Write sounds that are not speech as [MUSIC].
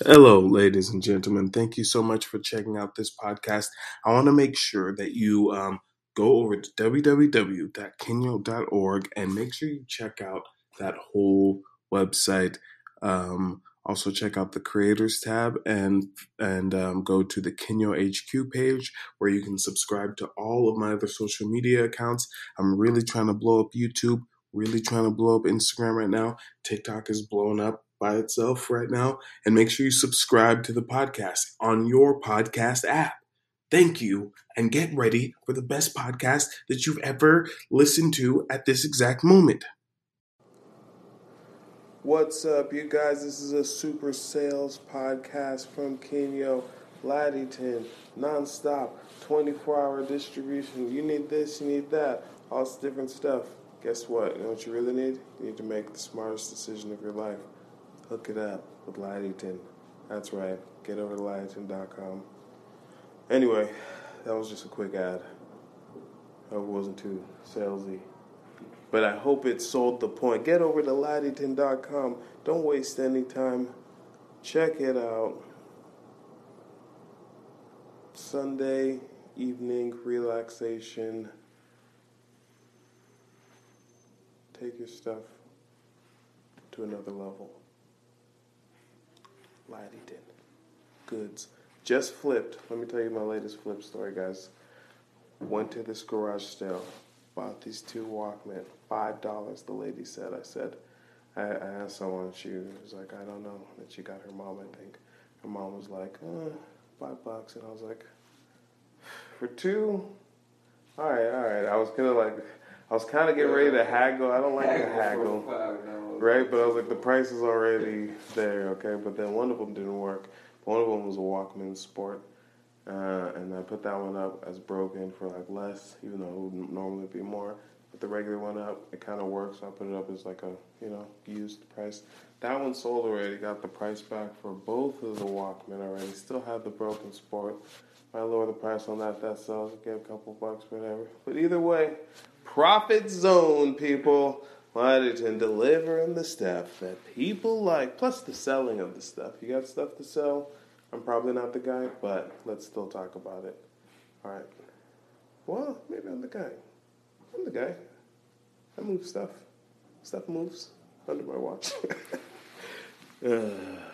Hello, ladies and gentlemen. Thank you so much for checking out this podcast. I want to make sure that you um, go over to www.kenyo.org and make sure you check out that whole website. Um, also, check out the creators tab and and um, go to the Kenyo HQ page where you can subscribe to all of my other social media accounts. I'm really trying to blow up YouTube. Really trying to blow up Instagram right now. TikTok is blowing up by itself right now. And make sure you subscribe to the podcast on your podcast app. Thank you, and get ready for the best podcast that you've ever listened to at this exact moment. What's up, you guys? This is a super sales podcast from Kenyo, Laddington, nonstop, 24 hour distribution. You need this, you need that, all this different stuff. Guess what? You know what you really need? You need to make the smartest decision of your life. Hook it up with Laddington. That's right. Get over to Laddington.com. Anyway, that was just a quick ad. I hope it wasn't too salesy. But I hope it sold the point. Get over to Laddington.com. Don't waste any time. Check it out. Sunday evening relaxation. Take your stuff to another level. Laddington. Goods. Just flipped. Let me tell you my latest flip story, guys. Went to this garage sale. Bought these two Walkman. Five dollars, the lady said. I said, I, I asked someone, she was like, I don't know. That she got her mom, I think. Her mom was like, uh, five bucks. And I was like, for two? All right, all right. I was gonna like, I was kind of getting ready to haggle. I don't like to haggle, right? But I was like, the price is already there, okay? But then one of them didn't work. One of them was a Walkman Sport, uh, and I put that one up as broken for like less, even though it would normally be more. But the regular one up, it kind of works. So I put it up as like a you know used price. That one sold already. Got the price back for both of the Walkman already. Still have the broken Sport. I lower the price on that. That sells. Get a couple bucks, whatever. But either way, profit zone, people. Laddington delivering the stuff that people like, plus the selling of the stuff. You got stuff to sell? I'm probably not the guy, but let's still talk about it. All right. Well, maybe I'm the guy. I'm the guy. I move stuff. Stuff moves under my watch. [LAUGHS] uh.